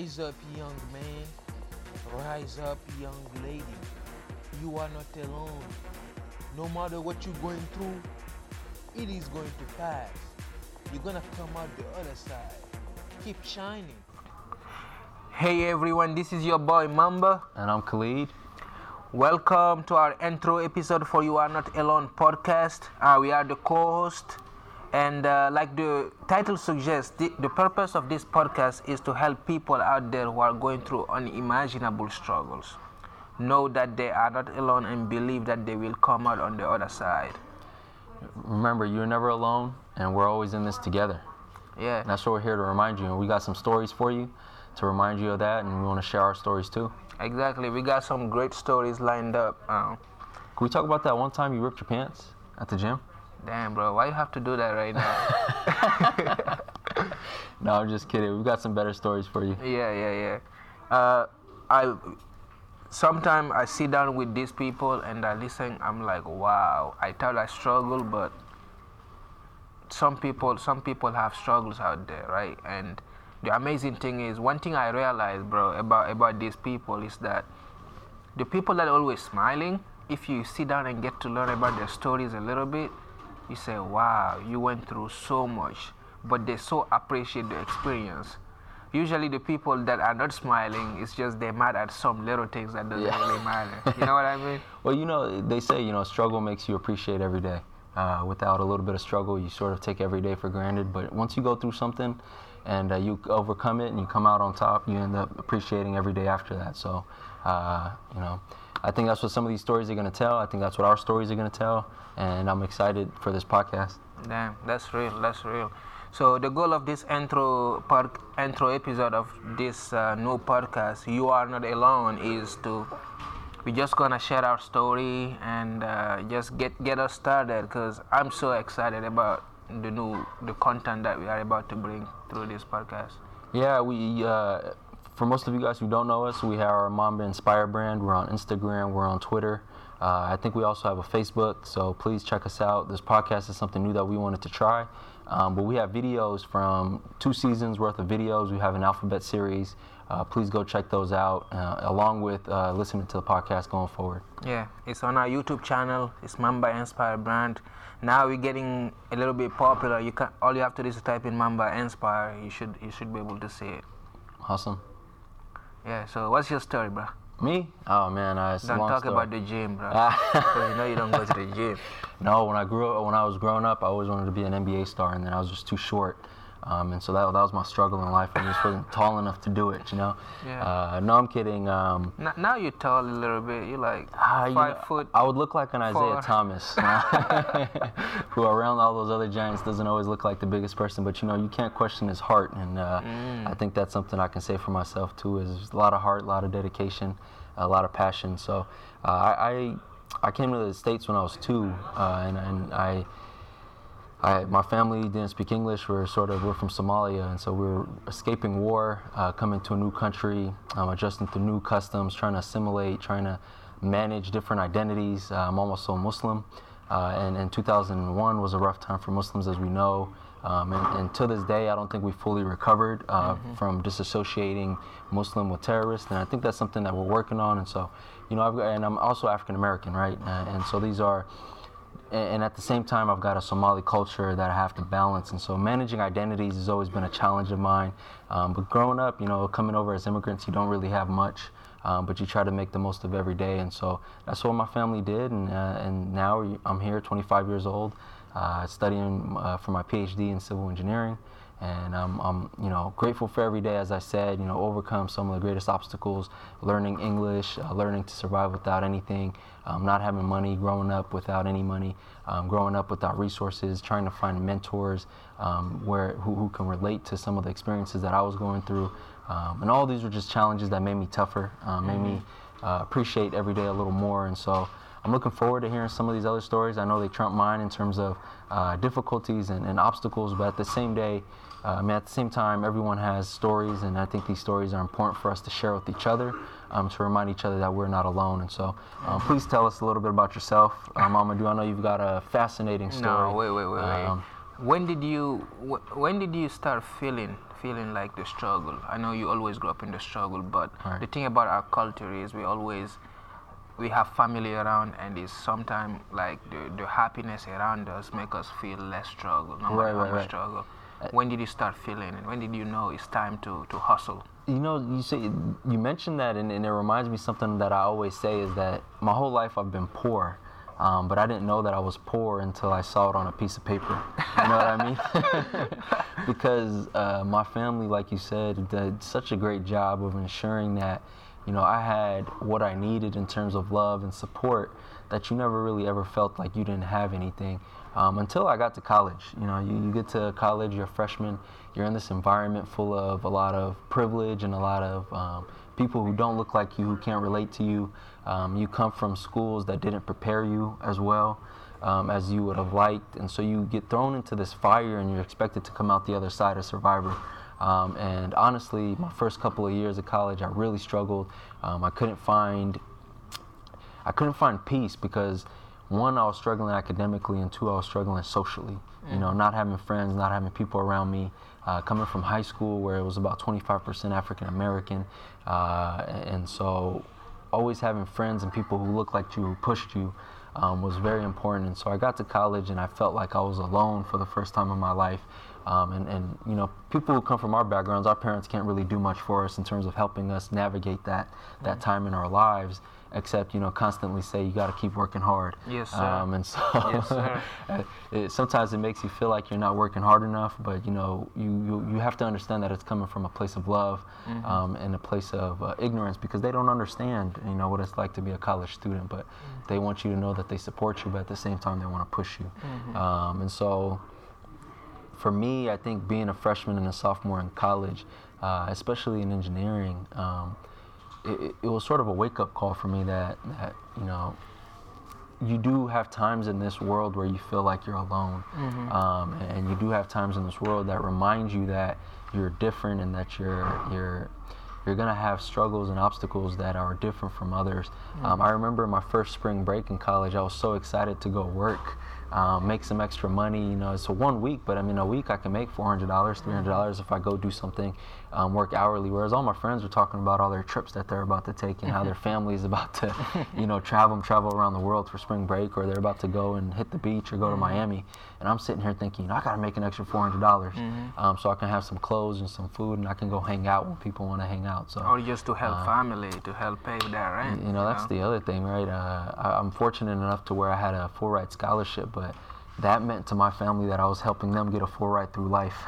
Rise up, young man. Rise up, young lady. You are not alone. No matter what you're going through, it is going to pass. You're gonna come out the other side. Keep shining. Hey everyone, this is your boy Mamba. And I'm Khalid. Welcome to our intro episode for You Are Not Alone podcast. Uh, we are the co host. And uh, like the title suggests, the, the purpose of this podcast is to help people out there who are going through unimaginable struggles know that they are not alone and believe that they will come out on the other side. Remember, you're never alone, and we're always in this together. Yeah. And that's what we're here to remind you. And we got some stories for you to remind you of that, and we want to share our stories too. Exactly. We got some great stories lined up. Um, Can we talk about that one time you ripped your pants at the gym? Damn, bro, why you have to do that right now? No, I'm just kidding. We've got some better stories for you. Yeah, yeah, yeah. Uh, I sometimes I sit down with these people and I listen. I'm like, wow. I thought I struggled, but some people, some people have struggles out there, right? And the amazing thing is, one thing I realized, bro, about about these people is that the people that are always smiling. If you sit down and get to learn about their stories a little bit, you say, wow, you went through so much. But they so appreciate the experience usually the people that are not smiling it's just they're mad at some little things that doesn't Yeah. really matter you know what i mean Well, you know, they say, you know, struggle makes you appreciate every day. Uh, without a little bit of struggle, you sort of take every day for granted. But once you go through something and uh, you overcome it and you come out on top, you end up appreciating every day after that. So, uh, you know, I think that's what some of these stories are going to tell. I think that's what our stories are going to tell. And I'm excited for this podcast. damn that's real that's real so the goal of this intro part intro episode of this uh, new podcast you are not alone is to we're just gonna share our story and uh, just get get us started because i'm so excited about the new the content that we are about to bring through this podcast Yeah, we uh, for most of you guys who don't know us, we have our Mamba Inspire brand. We're on Instagram, we're on Twitter. Uh, I think we also have a Facebook, so please check us out. This podcast is something new that we wanted to try. Um, but we have videos from two seasons worth of videos. We have an alphabet series. Uh, please go check those out, uh, along with uh, listening to the podcast going forward. Yeah, it's on our YouTube channel. It's Mamba Inspire brand. Now we're getting a little bit popular. You can all you have to do is type in Mamba Inspire. You should you should be able to see it. Awesome. Yeah. So what's your story, bro? Me? Oh man, uh, it's Don't talk story. about the gym, bro. Because you know you don't go to the gym. No, when I grew up, when I was growing up, I always wanted to be an NBA star, and then I was just too short, um, and so that, that was my struggle in life. I just wasn't tall enough to do it, you know. Yeah. Uh, no, I'm kidding. Um, N- now you're tall a little bit. You're like ah, you five know, foot. I would look like an Isaiah. Thomas, who around all those other giants doesn't always look like the biggest person, but you know you can't question his heart, and uh, Mm. I think that's something I can say for myself too. Is a lot of heart, a lot of dedication, a lot of passion. So uh, I, I I came to the states when I was two, uh, and, and I. I, my family didn't speak English. We're sort of we're from Somalia, and so we were escaping war, uh, coming to a new country, um, adjusting to new customs, trying to assimilate, trying to manage different identities. Uh, I'm also Muslim, uh, and, and 2001 was a rough time for Muslims, as we know. Um, and, and to this day, I don't think we fully recovered uh, from disassociating Muslim with terrorists, and I think that's something that we're working on. And so, you know, I've, and I'm also African American, right? Uh, and so these are and at the same time i've got a somali culture that i have to balance. And so managing identities has always been a challenge of mine. Um, but growing up you know coming over as immigrants you don't really have much um, but you try to make the most of every day. And so that's what my family did. And, uh, and now i'm here 25 years old uh, studying uh, for my phd in civil engineering and um, I'm, you know, grateful for every day. As I said, you know, overcome some of the greatest obstacles, learning English, uh, learning to survive without anything, um, not having money, growing up without any money, um, growing up without resources, trying to find mentors um, where who, who can relate to some of the experiences that I was going through, um, and all these were just challenges that made me tougher, uh, made me uh, appreciate every day a little more, and so. I'm looking forward to hearing some of these other stories. I know they trump mine in terms of uh, difficulties and, and obstacles, but at the same day, I mean, at the same time, everyone has stories, and I think these stories are important for us to share with each other, um, to remind each other that we're not alone. And so, um, please tell us a little bit about yourself, Mamba. Do I know you've got a fascinating story? No, wait, wait, wait, wait. Um, when did you wh- when did you start feeling feeling like the struggle. I know you always grew up in the struggle, but Right. the thing about our culture is we always we have family around, and it's sometimes like the, the happiness around us make us feel less struggle, no Right, matter how much right. struggle. When did you start feeling it? When did you know it's time to, to hustle? You know, you say you mentioned that, and, and it reminds me something that I always say is that my whole life I've been poor, um, but I didn't know that I was poor until I saw it on a piece of paper. You know what I mean? because uh, my family, like you said, did such a great job of ensuring that you know I had what I needed in terms of love and support that you never really ever felt like you didn't have anything um, until I got to college. You know, you, you get to college, you're a freshman, you're in this environment full of a lot of privilege and a lot of um, people who don't look like you, who can't relate to you. Um, you come from schools that didn't prepare you as well um, as you would have liked, and so you get thrown into this fire and you're expected to come out the other side a survivor. Um, and honestly, my first couple of years of college, I really struggled. Um, I couldn't find I couldn't find peace because one, I was struggling academically, and two, I was struggling socially. You know, not having friends, not having people around me. Uh, coming from high school where it was about 25% African American, uh, and so always having friends and people who looked like you, who pushed you, um, was very important. And so I got to college and I felt like I was alone for the first time in my life. Um, and, and, you know, people who come from our backgrounds, our parents can't really do much for us in terms of helping us navigate that, that time in our lives, except, you know, constantly say, you got to keep working hard. Yes, sir. Um, and so Yes, sir. it, sometimes it makes you feel like you're not working hard enough, but, you know, you, you, you have to understand that it's coming from a place of love Mm-hmm. um, and a place of uh, ignorance because they don't understand, you know, what it's like to be a college student, but Mm-hmm. they want you to know that they support you, but at the same time, they want to push you. Mm-hmm. Um, and so for me, I think being a freshman and a sophomore in college, uh, especially in engineering, um, it, it- was sort of a wake up call for me that, that, you know, you do have times in this world where you feel like you're alone. Um, and you do have times in this world that remind you that you're different and that you're, you're, you're gonna have struggles and obstacles that are different from others. Um, I remember my first spring break in college. I was so excited to go work, um, make some extra money. You know, it's a one week, but I mean, a week I can make four hundred dollars, three hundred dollars if I go do something, um, work hourly. Whereas all my friends were talking about all their trips that they're about to take and how their family is about to, you know, travel travel around the world for spring break, or they're about to go and hit the beach or go to Miami. And I'm sitting here thinking, I gotta make an extra four hundred dollars, um, so I can have some clothes and some food, and I can go hang out when people want to hang out. So. Or just to help family, to help pay that rent. You know, that's the other thing, right? Uh, I, I'm fortunate enough to where I had a full ride scholarship, but that meant to my family that I was helping them get a full ride through life.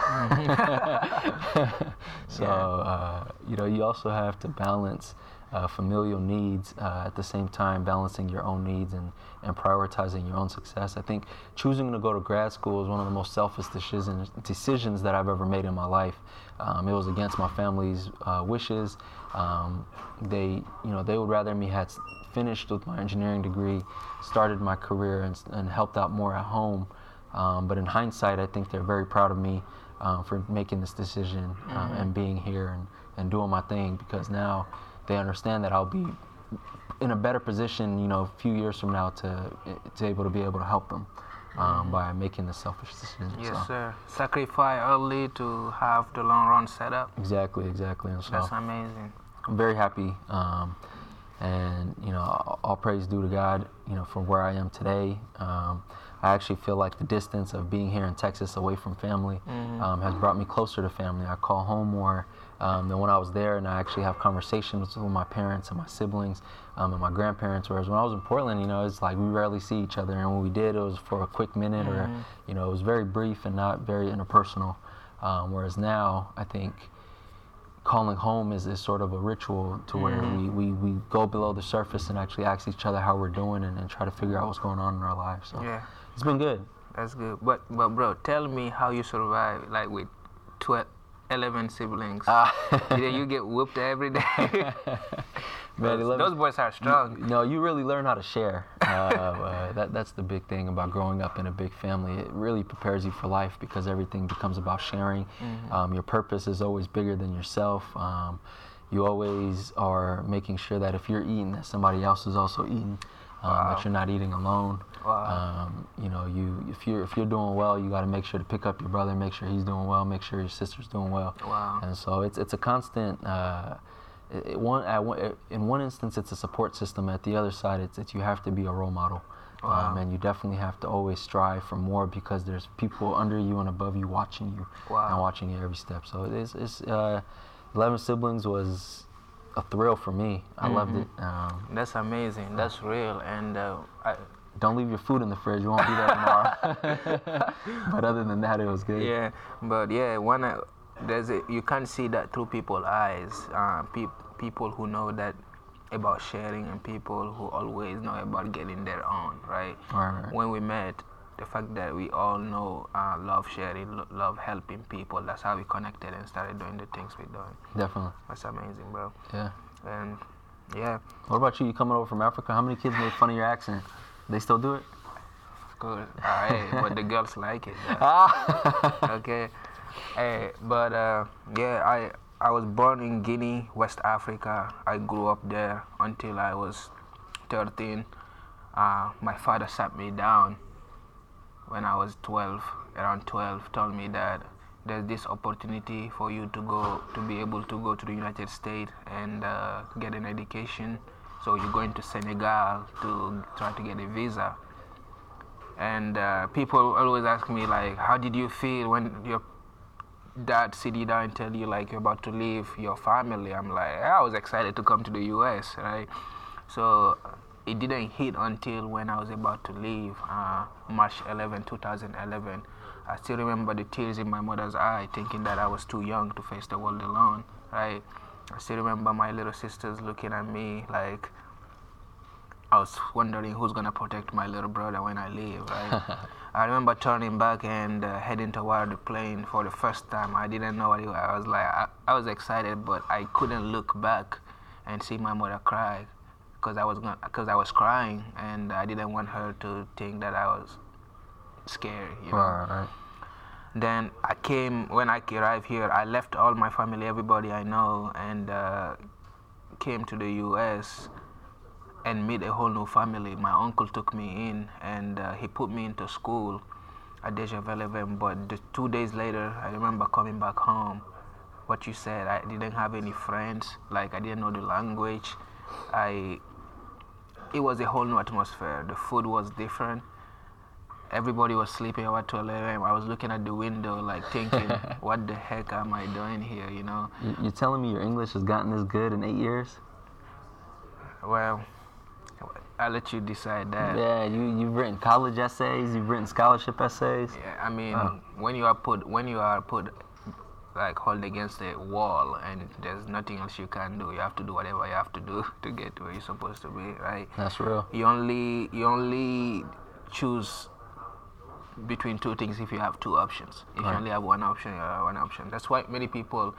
so, uh, you know, you also have to balance uh, familial needs uh, at the same time, balancing your own needs and, and prioritizing your own success. I think choosing to go to grad school is one of the most selfish decisions, decisions that I've ever made in my life. Um, it was against my family's uh, wishes. Um, they, you know, they would rather me had finished with my engineering degree, started my career, and, and helped out more at home. Um, but in hindsight, I think they're very proud of me um, for making this decision um, and being here and, and doing my thing because now they understand that I'll be in a better position, you know, a few years from now to to able to be able to help them um, by making the selfish decision. Yes, so. sir. Sacrifice early to have the long run set up. Exactly, exactly. And so That's amazing. I'm very happy, um, and you know, all, praise due to God. You know, from where I am today, um, I actually feel like the distance of being here in Texas, away from family, um, has brought me closer to family. I call home more um, than when I was there, and I actually have conversations with my parents and my siblings um, and my grandparents. Whereas when I was in Portland, you know, it's like we rarely see each other, and when we did, it was for a quick minute, or you know, it was very brief and not very interpersonal. Um, whereas now, I think calling home is, is sort of a ritual to where mm-hmm. we, we, we go below the surface and actually ask each other how we're doing and, and try to figure out what's going on in our lives. So Yeah, it's been good. that's good. But but bro, tell me how you survive like with 12, 11 siblings. Ah. yeah, you get whooped every day. Man, those, 11 those boys are strong. No, you really learn how to share. Uh, uh, that, that's the big thing about growing up in a big family. It really prepares you for life because everything becomes about sharing. Um, your purpose is always bigger than yourself. Um, you always are making sure that if you're eating, that somebody else is also eating. Um, that you're not eating alone. Wow. Um, you know, you if you're if you're doing well, you got to make sure to pick up your brother, make sure he's doing well, make sure your sister's doing well. Wow. And so it's it's a constant. Uh, it, one, at one in one instance it's a support system. At the other side, it's, it's you have to be a role model. Wow. Um, and you definitely have to always strive for more because there's people under you and above you watching you Wow. and watching you every step. So it is. It's, uh, Eleven siblings was a thrill for me. I loved it. Um, That's amazing. That's real. And uh, I, don't leave your food in the fridge. You won't be there tomorrow. but other than that, it was good. yeah, but yeah, when I, there's a, you can't see that through people's eyes. Uh, peop people who know that about sharing and people who always know about getting their own, right? Right, right. When we met, the fact that we all know uh, love sharing, lo- love helping people, that's how we connected and started doing the things we're doing. Definitely. That's amazing, bro. Yeah. And yeah, What about you? You coming over from Africa? How many kids made fun of your accent? They still do it? good. Uh, hey, but the girls like it. Ah. okay. Hey, but uh, yeah, I I was born in Guinea, West Africa. I grew up there until I was 13. Uh, my father sat me down when I was 12, around 12, told me that there's this opportunity for you to go to be able to go to the United States and uh, get an education. So you're going to Senegal to try to get a visa. And uh, people always ask me like how did you feel when your dad sit you down and tell you like you're about to leave your family? I'm like i was excited to come to the us right? So it didn't hit until when i was about to leave uh, march 11 2011 i still remember the tears in my mother's eye thinking that i was too young to face the world alone right i still remember my little sisters looking at me like I was wondering who's gonna protect my little brother when I leave, right? I remember turning back and uh, heading toward the plane for the first time. I didn't know what it was. I was like, I, I was excited, but I couldn't look back and see my mother cry because I was gonna, because I was crying and I didn't want her to think that I was scared. You know? Right. Then I came when I arrived here. I left all my family, everybody I know, and uh, came to the U.S. and meet a whole new family. My uncle took me in, and uh, he put me into school at Deja 11. But the two days later, I remember coming back home. What you said, I didn't have any friends. Like I didn't know the language. I. It was a whole new atmosphere. The food was different everybody was sleeping about 12 a.m. I was looking at the window, like thinking, what the heck am I doing here, you know? You- You're telling me your English has gotten this good in eight years? Well, I'll let you decide that. Yeah, you you've written college essays, you've written scholarship essays. Yeah, I mean, Oh. when you are put, when you are put, like hold against a wall, and there's nothing else you can do. You have to do whatever you have to do to get where you're supposed to be, right? That's real. You only, you only choose between two things if you have two options. If Right. you only have one option, you have one option. That's why many people,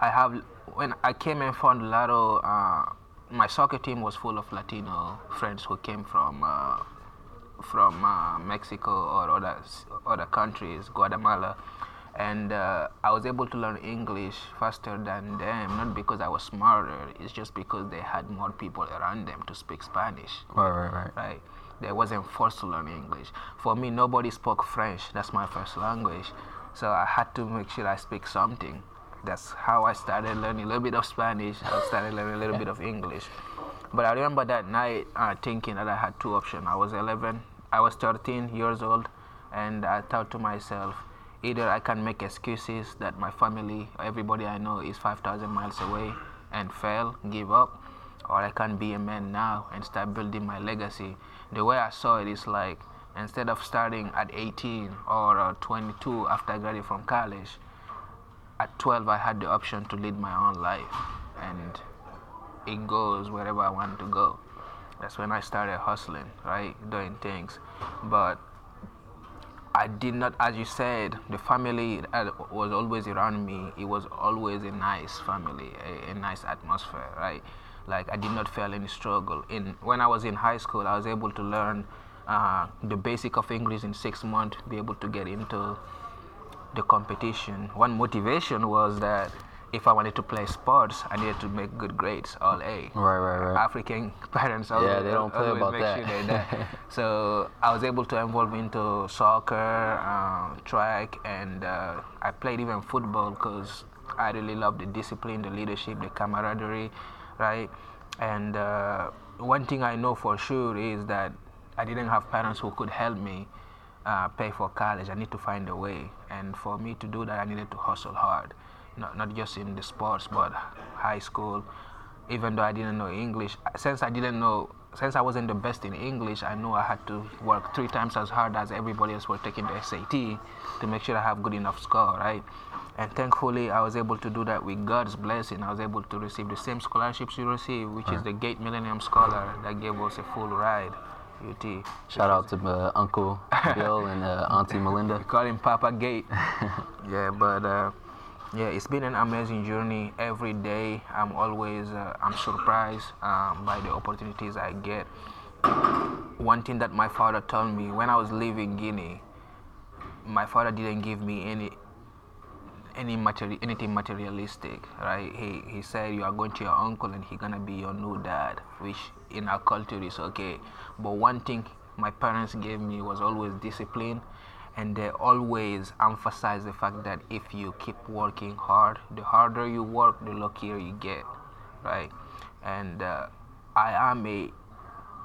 I have, when I came and found Laro, uh, my soccer team was full of Latino friends who came from uh, from uh, Mexico or other other countries, Guatemala, and uh, I was able to learn English faster than them. Not because I was smarter, it's just because they had more people around them to speak Spanish Right, right, right. right? They wasn't forced to learn English. For me, nobody spoke French. That's my first language. So I had to make sure I speak something. That's how I started learning a little bit of Spanish. I started learning a little bit of English. But I remember that night uh, thinking that I had two options. I was 11, I was 13 years old, and I thought to myself, either I can make excuses that my family, everybody I know, is 5,000 miles away and fail, give up, or I can be a man now and start building my legacy. The way I saw it is like instead of starting at 18 or uh, 22 after I graduated from college, at 12 I had the option to lead my own life, and it goes wherever I want to go. That's when I started hustling, right, doing things. But I did not, as you said, the family was always around me. It was always a nice family, a, a nice atmosphere, right? Like I did not feel any struggle. In when I was in high school, I was able to learn uh, the basic of English in six months, be able to get into the competition. One motivation was that if I wanted to play sports, I needed to make good grades, all A. Right, right, right. African parents always, they don't play about make that. sure so I was able to involve into soccer, uh, track, and uh, I played even football because I really love the discipline, the leadership, the camaraderie, right? And uh, one thing I know for sure is that I didn't have parents who could help me uh, pay for college. I need to find a way, and for me to do that, I needed to hustle hard, not not just in the sports, but high school. Even though I didn't know English, since I didn't know, since I wasn't the best in English, I knew I had to work three times as hard as everybody else were taking the SAT to make sure I have good enough score, right? And thankfully, I was able to do that with God's blessing. I was able to receive the same scholarships you receive, which is the Gate Millennium Scholar that gave us a full ride. UT. Shout out to uh, Uncle Bill and uh, Auntie Melinda. We call him Papa Gate. yeah, but uh, yeah, it's been an amazing journey. Every day, I'm always uh, I'm surprised um, by the opportunities I get. One thing that my father told me when I was leaving Guinea, my father didn't give me any any material anything materialistic right he he said you are going to your uncle and he gonna be your new dad which in our culture is okay but one thing my parents gave me was always discipline and they always emphasize the fact that if you keep working hard the harder you work the luckier you get right? And uh, i am a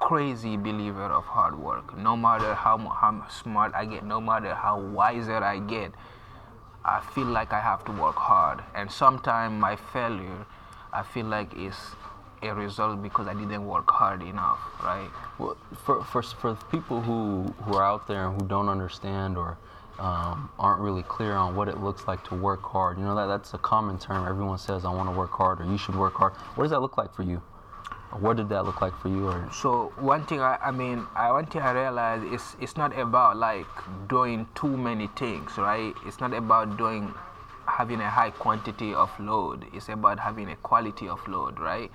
crazy believer of hard work. No matter how, how smart i get no matter how wiser i get I feel like I have to work hard, and sometimes my failure, I feel like is a result because I didn't work hard enough, right? Well, for, for, for people who, who are out there and who don't understand or um, aren't really clear on what it looks like to work hard, you know, that, that's a common term. Everyone says, I want to work hard or you should work hard. What does that look like for you? What did that look like for you? Or So one thing I, I mean, I one thing I realized is it's not about like doing too many things, right? It's not about doing having a high quantity of load. It's about having a quality of load, right?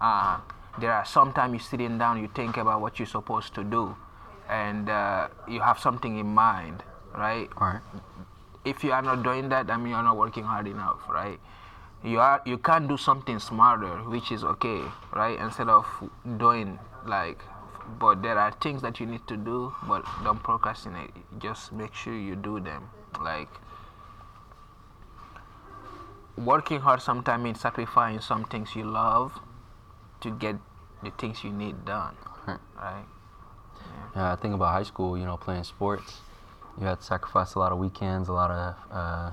Uh, there are sometimes you're sitting down, you think about what you're supposed to do, and uh, you have something in mind, right? all right, if you are not doing that, I mean you are not working hard enough, right? You are you can do something smarter, which is okay, right? Instead of doing like, but there are things that you need to do, but don't procrastinate. Just make sure you do them. Like working hard sometimes means sacrificing some things you love to get the things you need done, Right. Yeah, I think about high school, you know, playing sports. You had to sacrifice a lot of weekends, a lot of uh,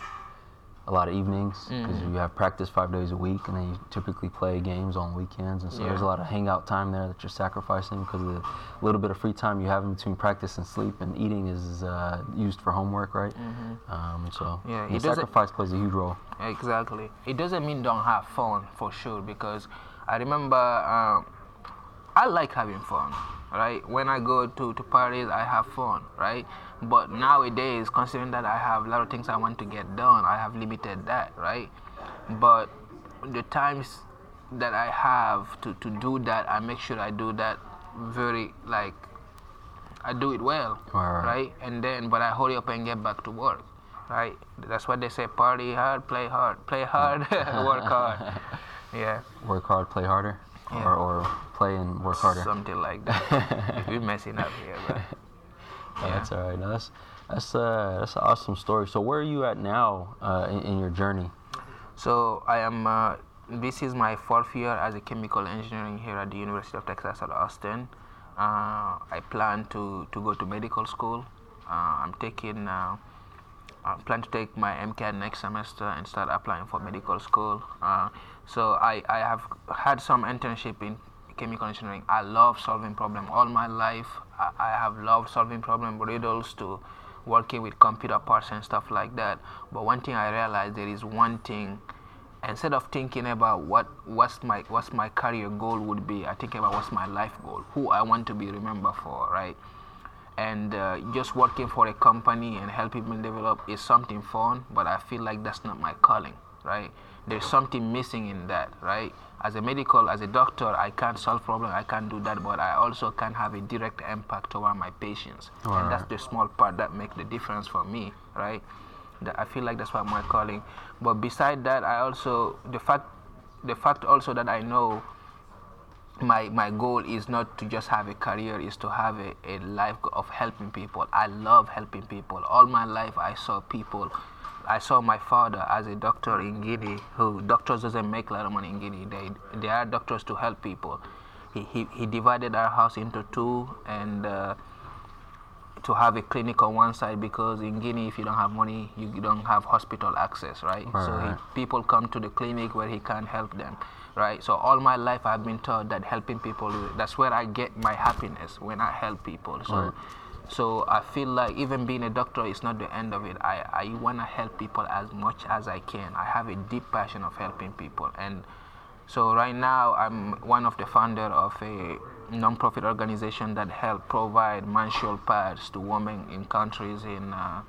a lot of evenings because you have practice five days a week, and then you typically play games on weekends, and so there's a lot of hangout time there that you're sacrificing because the little bit of free time you have in between practice and sleep, and eating is uh, used for homework, right? Um, so Yeah, the sacrifice plays a huge role. Exactly. It doesn't mean don't have fun for sure because I remember um, I like having fun, right? When I go to, to parties, I have fun, right? But nowadays, considering that I have a lot of things I want to get done, I have limited that, right? But the times that I have to, to do that, I make sure I do that very, like, I do it well, Right, right. And then, but I hurry up and get back to work, right? That's what they say: party hard, play hard, play hard, work hard. Yeah, Work hard, play harder, Yeah. or, or play and work harder. something like that. We're messing up here, but Yeah, That's all right. No, that's that's uh, that's an awesome story. So where are you at now uh, in, in your journey? so I am. Uh, this is my fourth year as a chemical engineering here at the University of Texas at Austin. Uh, I plan to, to go to medical school. Uh, I'm taking. Uh, I plan to take my MCAT next semester and start applying for medical school. Uh, so I, I have had some internship in chemical engineering. I love solving problem all my life. I, I have loved solving problem riddles to working with computer parts and stuff like that. But one thing I realized there is one thing instead of thinking about what what's my what's my career goal would be, I think about what's my life goal, who I want to be remembered for, right? And uh, just working for a company and helping people develop is something fun, but I feel like that's not my calling, right? There's something missing in that, right? As a medical, as a doctor, I can't solve problems, I can't do that, but I also can have a direct impact over my patients, and that's the small part that makes the difference for me, right? That I feel like that's what my calling. But beside that, I also the fact the fact also that I know my my goal is not to just have a career is to have a, a life of helping people. I love helping people. All my life i saw people i saw my father as a doctor in guinea who doctors doesn't make a lot of money in guinea. They they are doctors to help people. He he, he divided our house into two and uh, to have a clinic on one side because in Guinea, if you don't have money, you don't have hospital access, right? Right, so right. He, people come to the clinic where he can help them, right? So all my life, I've been taught that helping people, that's where I get my happiness when I help people. So. Right. So I feel like even being a doctor is not the end of it. I, I want to help people as much as I can. I have a deep passion of helping people, and so right now, I'm one of the founder of a non-profit organization that help provide menstrual pads to women in countries in uh,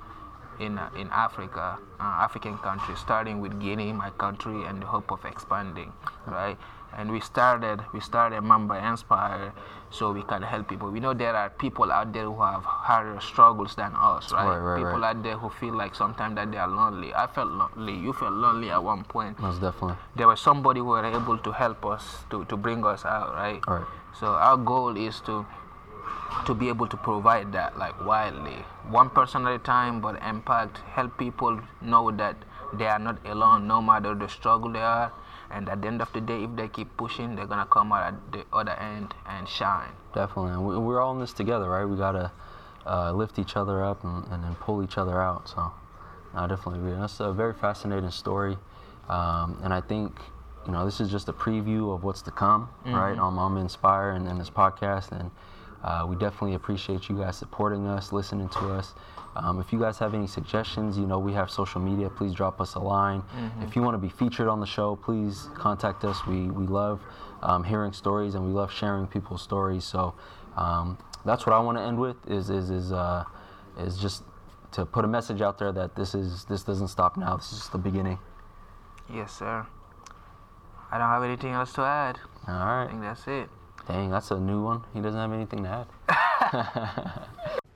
in uh, in Africa, uh, African countries, starting with Guinea, my country, and the hope of expanding, right? And we started we started Mamba Inspire, so we can help people. We know there are people out there who have harder struggles than us, right? Right, right, people right. out there who feel like sometimes that they are lonely. I felt lonely. You felt lonely at one point Most definitely. there was somebody who were able to help us to, to bring us out right Right. so our goal is to to be able to provide that like widely one person at a time but impact help people know that they are not alone no matter the struggle they are and at the end of the day if they keep pushing they're gonna come out at the other end and shine Definitely. And we, we're all in this together, right? We got to uh, lift each other up and, and then pull each other out. So, I definitely agree. That's a very fascinating story. Um, and I think, you know, this is just a preview of what's to come, right, on Mamba Inspire and, and this podcast. And uh, we definitely appreciate you guys supporting us, listening to us. Um, if you guys have any suggestions, you know, we have social media. Please drop us a line. If you want to be featured on the show, please contact us. We, we love um, hearing stories and we love sharing people's stories. So um, that's what I want to end with is is is uh, is just to put a message out there that this is this doesn't stop now. This is just the beginning. yes sir i don't have anything else to add All i think that's it Dang, that's a new one. He doesn't have anything to add.